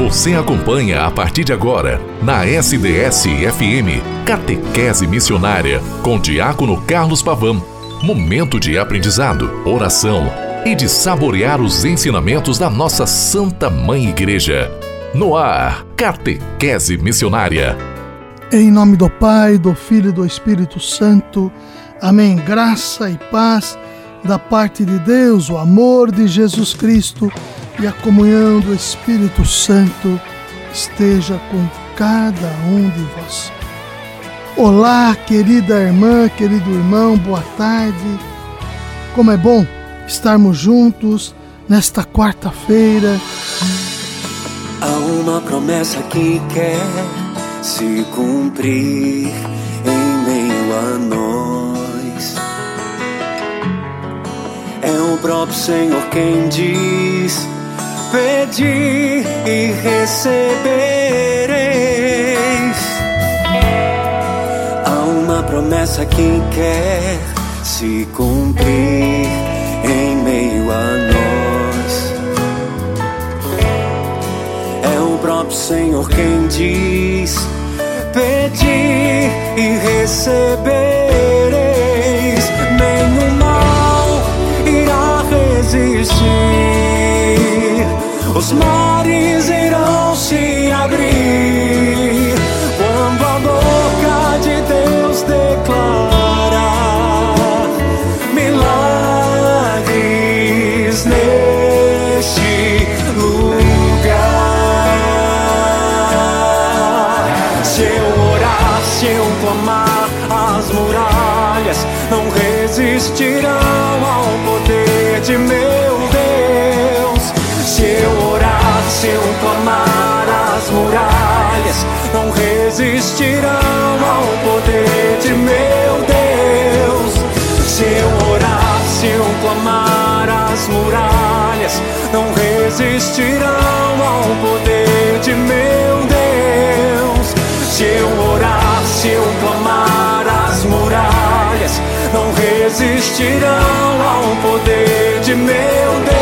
Você acompanha a partir de agora, na SDS-FM, Catequese Missionária, com Diácono Carlos Pavão. Momento de aprendizado, oração e de saborear os ensinamentos da nossa Santa Mãe Igreja. No ar, Catequese Missionária. Em nome do Pai, do Filho e do Espírito Santo. Amém. Graça e paz da parte de Deus, o amor de Jesus Cristo e a comunhão do Espírito Santo esteja com cada um de vós. Olá, querida irmã, querido irmão, boa tarde. Como é bom estarmos juntos nesta quarta-feira. Há uma promessa que quer se cumprir em meio a nós. É o próprio Senhor quem diz Pedi e recebereis. Há uma promessa que quer se cumprir em meio a nós. É o próprio Senhor quem diz: Pedi e recebereis. Os mares irão se abrir quando a boca de Deus declarar milagres neste lugar. Se eu orar, se eu clamar, as muralhas não resistirão ao não resistirão ao poder de meu Deus. Se eu orar, se eu clamar, as muralhas não resistirão ao poder de meu Deus. Se eu orar, se eu clamar, as muralhas não resistirão ao poder de meu Deus.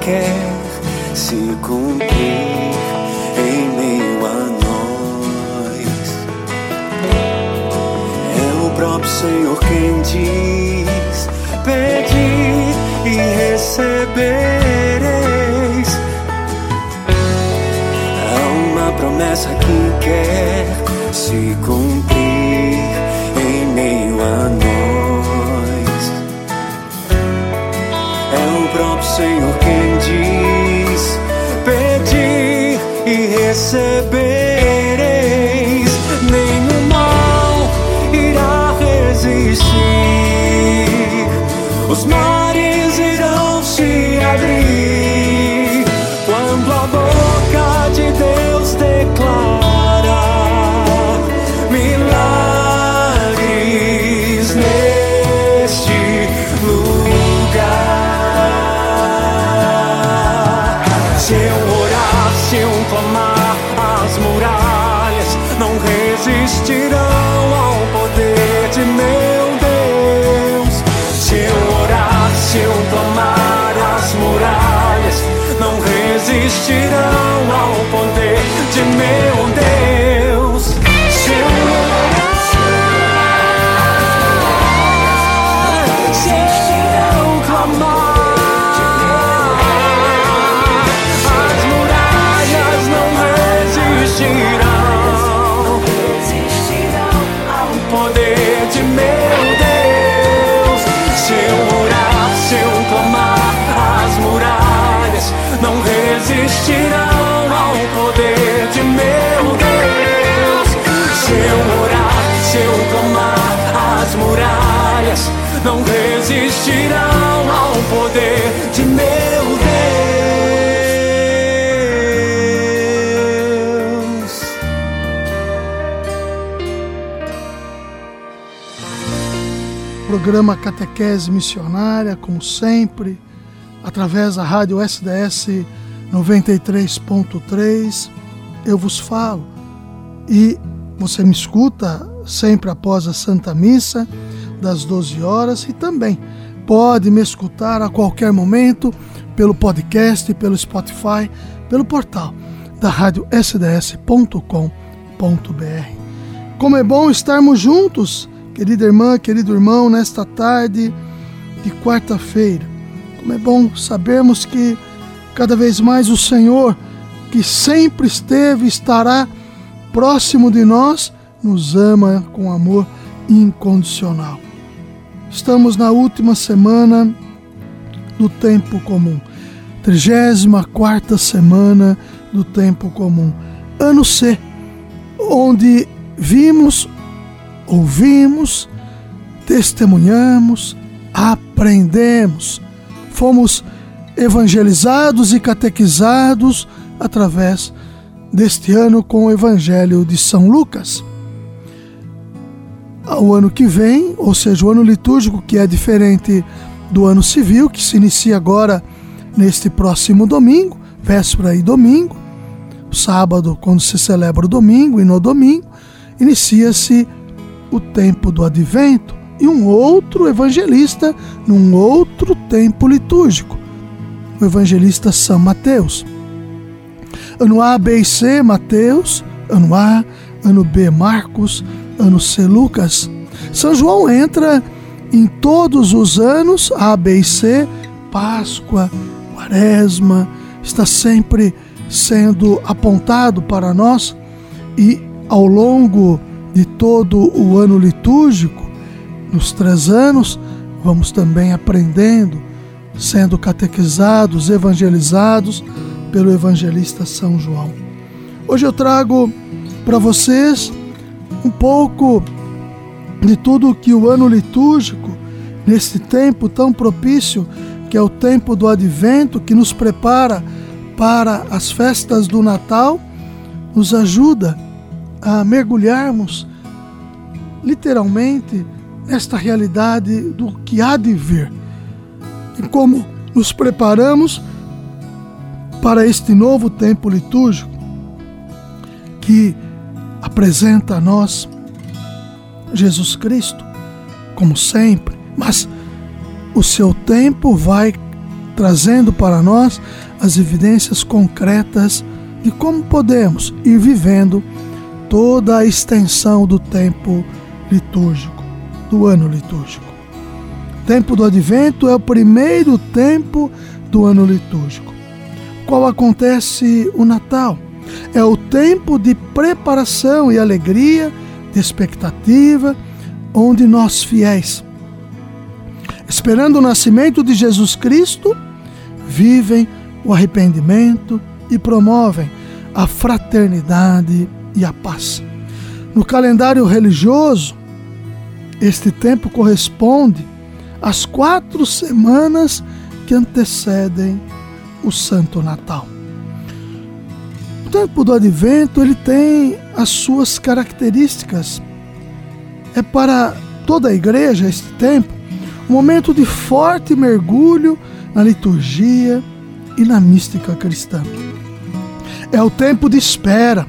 Quer se cumprir em meio a nós. É o próprio Senhor quem diz: Pedi e recebereis. Há uma promessa que quer se cumprir e recebereis, não resistirão ao poder de meu Deus. Se eu orar, se eu clamar, as muralhas não resistirão ao poder de meu Deus. Programa Catequese Missionária, como sempre através da rádio SDS 93.3, eu vos falo. E você me escuta sempre após a Santa Missa, das 12 horas, e também pode me escutar a qualquer momento pelo podcast, pelo Spotify, pelo portal da rádio sds.com.br. Como é bom estarmos juntos, querida irmã, querido irmão, nesta tarde de quarta-feira. Como é bom sabermos que cada vez mais o Senhor, que sempre esteve estará próximo de nós, nos ama com amor incondicional. Estamos na última semana do tempo comum, 34 semana do tempo comum, ano C, onde vimos, ouvimos, testemunhamos, aprendemos, fomos evangelizados e catequizados através deste ano com o Evangelho de São Lucas. O ano que vem, ou seja, o ano litúrgico, que é diferente do ano civil, que se inicia agora neste próximo domingo, véspera e domingo, sábado, quando se celebra o domingo, e no domingo, inicia-se o tempo do advento e um outro evangelista num outro tempo litúrgico, o evangelista São Mateus. Ano A, B e C, Mateus, ano A, ano B, Marcos, ano C, Lucas. São João entra em todos os anos, A, B e C, Páscoa, Quaresma, está sempre sendo apontado para nós e ao longo de todo o ano litúrgico, nos três anos, vamos também aprendendo, sendo catequizados, evangelizados pelo evangelista São João. Hoje eu trago para vocês um pouco de tudo que o ano litúrgico, neste tempo tão propício, que é o tempo do advento, que nos prepara para as festas do Natal, nos ajuda a mergulharmos literalmente nesta realidade do que há de vir como nos preparamos para este novo tempo litúrgico que apresenta a nós Jesus Cristo, como sempre, mas o seu tempo vai trazendo para nós as evidências concretas de como podemos ir vivendo toda a extensão do tempo litúrgico, do ano litúrgico. Tempo do advento é o primeiro tempo do ano litúrgico, qual acontece o Natal. É o tempo de preparação e alegria, de expectativa, onde nós fiéis, esperando o nascimento de Jesus Cristo, vivem o arrependimento e promovem a fraternidade e a paz. No calendário religioso, este tempo corresponde às quatro semanas que antecedem o Santo Natal. O tempo do Advento ele tem as suas características. É para toda a igreja este tempo um momento de forte mergulho na liturgia e na mística cristã. É o tempo de espera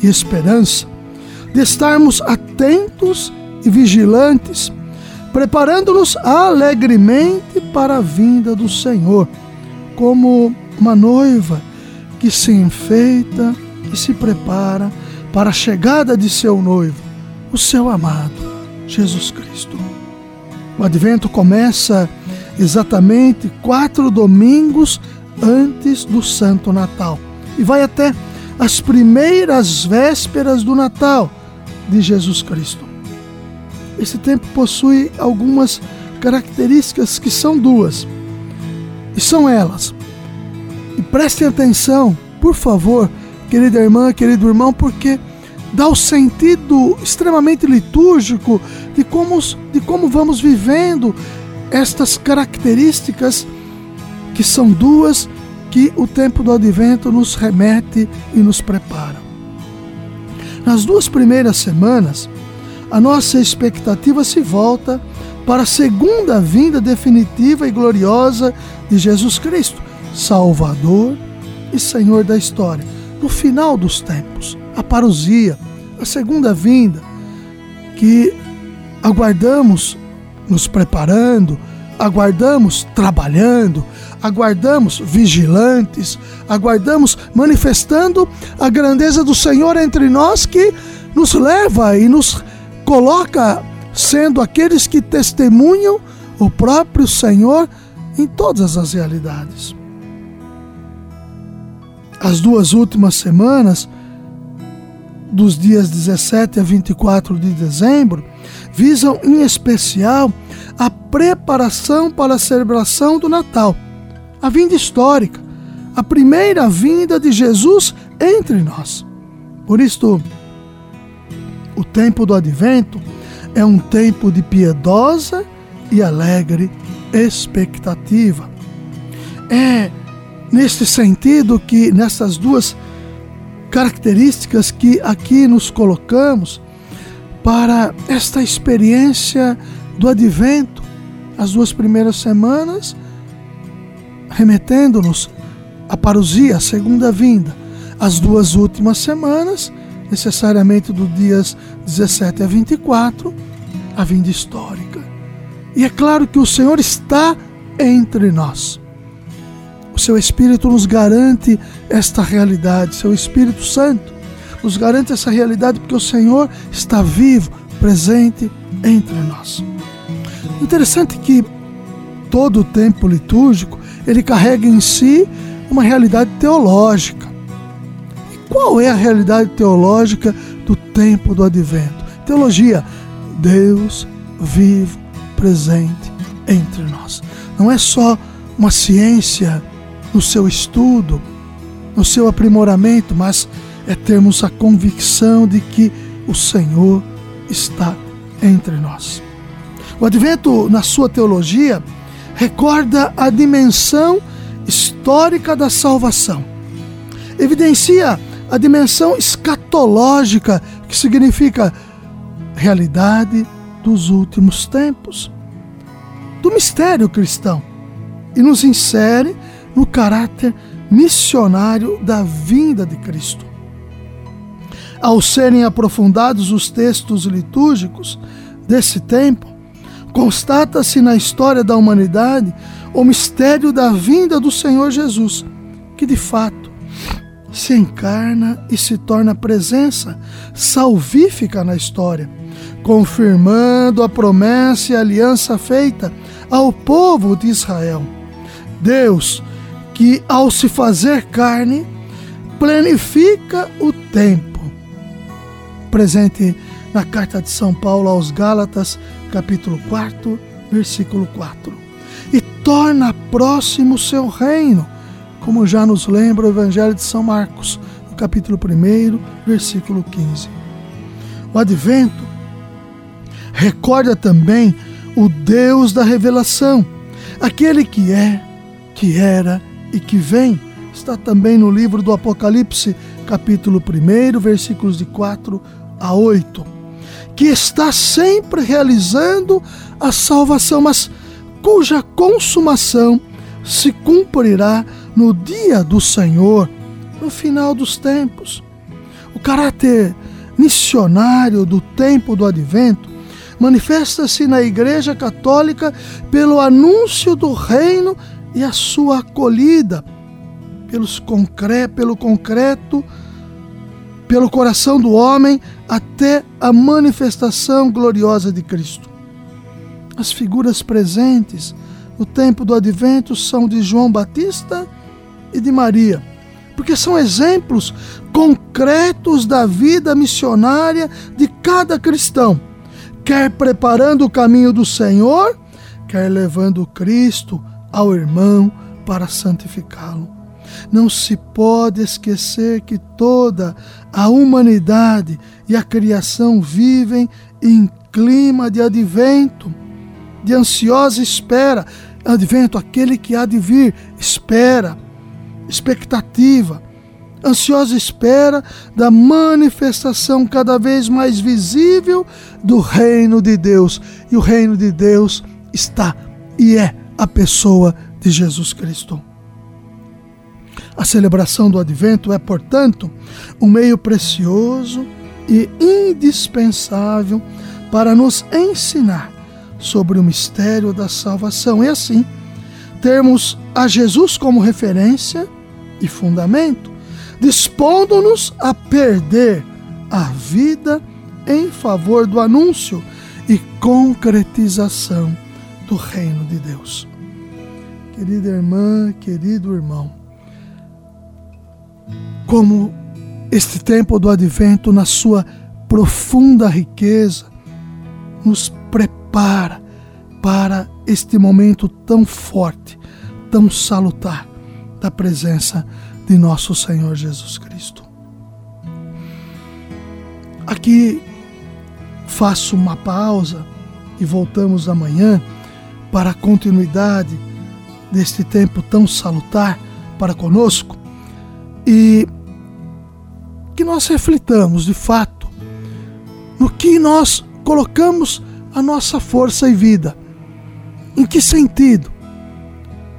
e esperança, de estarmos atentos e vigilantes, preparando-nos alegremente para a vinda do Senhor, como uma noiva que se enfeita e se prepara para a chegada de seu noivo, o seu amado, Jesus Cristo. O advento começa exatamente quatro domingos antes do Santo Natal e vai até as primeiras vésperas do Natal de Jesus Cristo. Esse tempo possui algumas características que são duas. E são elas. E prestem atenção, por favor, querida irmã, querido irmão, porque dá o sentido extremamente litúrgico de como, de como vamos vivendo estas características que são duas que o tempo do advento nos remete e nos prepara. Nas duas primeiras semanas, a nossa expectativa se volta para a segunda vinda definitiva e gloriosa de Jesus Cristo, Salvador e Senhor da história, no final dos tempos, a parousia, a segunda vinda, que aguardamos nos preparando, aguardamos trabalhando, aguardamos vigilantes, aguardamos manifestando a grandeza do Senhor entre nós que nos leva e nos coloca sendo aqueles que testemunham o próprio Senhor em todas as realidades. As duas últimas semanas, dos dias 17 a 24 de dezembro, visam em especial a preparação para a celebração do Natal, a vinda histórica, a primeira vinda de Jesus entre nós. Por isto, o tempo do advento é um tempo de piedosa e alegre expectativa. É neste sentido que, nessas duas características que aqui nos colocamos, para esta experiência do advento, as duas primeiras semanas, remetendo-nos à parousia, a segunda vinda, as duas últimas semanas, necessariamente dos dias 17 a 24, a vinda histórica. E é claro que o Senhor está entre nós. O seu Espírito nos garante esta realidade, seu Espírito Santo nos garante essa realidade porque o Senhor está vivo, presente entre nós. Interessante que todo o tempo litúrgico ele carrega em si uma realidade teológica. Qual é a realidade teológica do tempo do advento? Teologia, Deus vivo, presente entre nós. Não é só uma ciência no seu estudo, no seu aprimoramento, mas é termos a convicção de que o Senhor está entre nós. O advento, na sua teologia, recorda a dimensão histórica da salvação. Evidencia a dimensão escatológica, que significa realidade dos últimos tempos, do mistério cristão, e nos insere no caráter missionário da vinda de Cristo. Ao serem aprofundados os textos litúrgicos desse tempo, constata-se na história da humanidade o mistério da vinda do Senhor Jesus, que de fato se encarna e se torna presença salvífica na história, confirmando a promessa e a aliança feita ao povo de Israel. Deus, que ao se fazer carne, planifica o tempo. Presente na carta de São Paulo aos Gálatas, capítulo 4, versículo 4. E torna próximo o seu reino, como já nos lembra o Evangelho de São Marcos, no capítulo 1, versículo 15. O advento recorda também o Deus da revelação, aquele que é, que era e que vem. Está também no livro do Apocalipse, capítulo 1, versículos de 4 a 8, que está sempre realizando a salvação, mas cuja consumação se cumprirá no dia do Senhor, no final dos tempos. O caráter missionário do tempo do advento manifesta-se na Igreja Católica pelo anúncio do reino e a sua acolhida pelos concre pelo concreto, pelo coração do homem até a manifestação gloriosa de Cristo. As figuras presentes no tempo do advento são de João Batista e de Maria, porque são exemplos concretos da vida missionária de cada cristão, quer preparando o caminho do Senhor, quer levando Cristo ao irmão para santificá-lo. Não se pode esquecer que toda a humanidade e a criação vivem em clima de advento, de ansiosa espera. Advento, aquele que há de vir, espera, expectativa. ansiosa espera da manifestação cada vez mais visível do reino de Deus. E o reino de Deus está e é a pessoa de Jesus Cristo. A celebração do advento é, portanto, um meio precioso e indispensável para nos ensinar sobre o mistério da salvação e assim termos a Jesus como referência e fundamento, dispondo-nos a perder a vida em favor do anúncio e concretização do reino de Deus. Querida irmã, querido irmão, como este tempo do advento, na sua profunda riqueza, nos prepara para este momento tão forte, tão salutar da presença de nosso Senhor Jesus Cristo. Aqui faço uma pausa e voltamos amanhã para a continuidade deste tempo tão salutar para conosco e que nós reflitamos de fato no que nós colocamos a nossa força e vida em que sentido?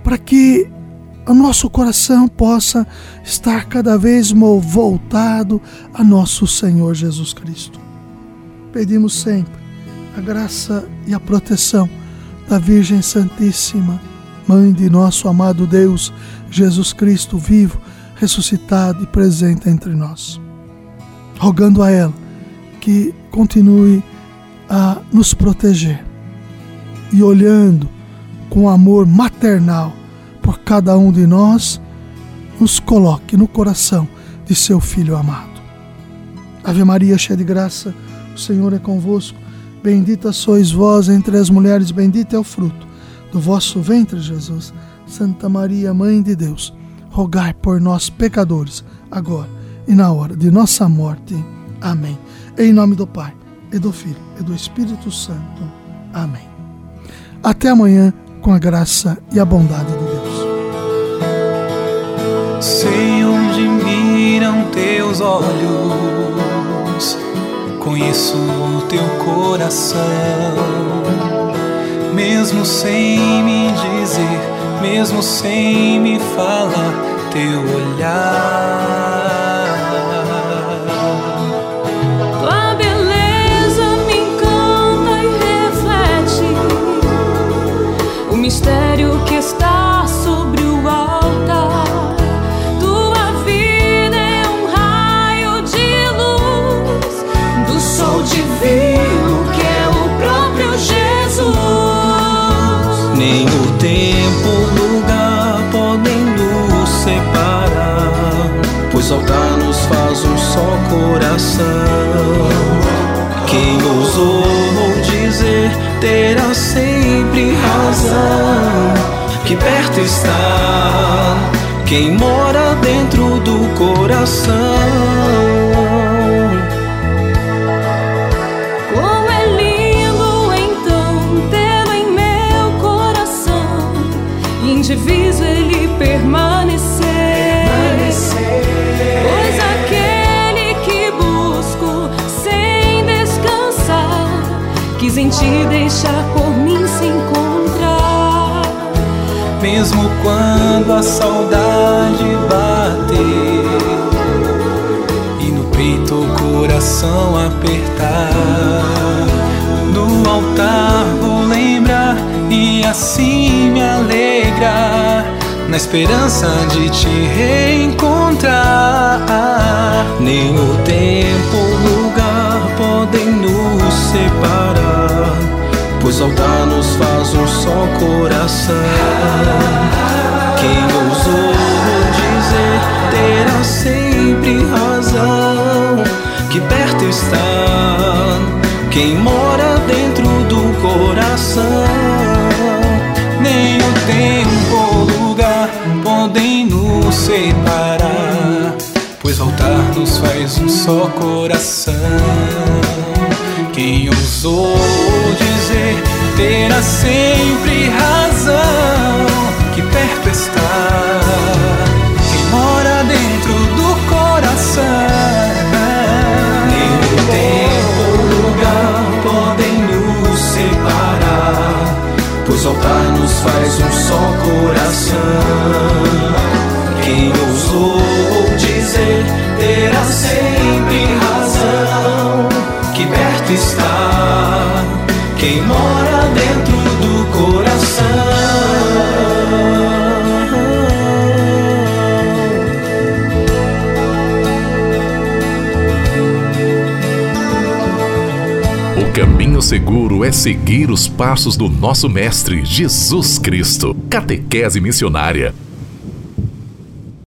Para que o nosso coração possa estar cada vez mais voltado a nosso Senhor Jesus Cristo. Pedimos sempre a graça e a proteção da Virgem Santíssima, Mãe de nosso amado Deus, Jesus Cristo vivo, ressuscitado e presente entre nós. Rogando a ela que continue a nos proteger e olhando com amor maternal por cada um de nós, nos coloque no coração de seu Filho amado. Ave Maria, cheia de graça, o Senhor é convosco. Bendita sois vós entre as mulheres, bendito é o fruto do vosso ventre, Jesus. Santa Maria, Mãe de Deus, rogai por nós, pecadores, agora e na hora de nossa morte. Amém. Em nome do Pai, e do Filho, e do Espírito Santo. Amém. Até amanhã, com a graça e a bondade de Deus. Sei onde miram teus olhos, conheço o teu coração, mesmo sem me dizer, mesmo sem me falar, teu olhar soltar nos faz um só coração. Quem ousou dizer terá sempre razão. Que perto está quem mora dentro do coração. Te deixar por mim se encontrar. Mesmo quando a saudade bater e no peito o coração apertar, no altar vou lembrar e assim me alegrar. Na esperança de te reencontrar, nem o tempo, o lugar podem nos separar altar nos faz um só coração. Quem ousou dizer terá sempre razão, que perto está quem mora dentro do coração. Nem o tempo ou lugar podem nos separar, pois altar nos faz um só coração. Quem ousou dizer terá sempre razão que perto está quem mora dentro do coração. Nem tempo ou lugar podem nos separar, pois altar nos faz um só coração. Quem ousou dizer terá sempre razão que perto está quem mora dentro do coração. O caminho seguro é seguir os passos do nosso Mestre Jesus Cristo. Catequese Missionária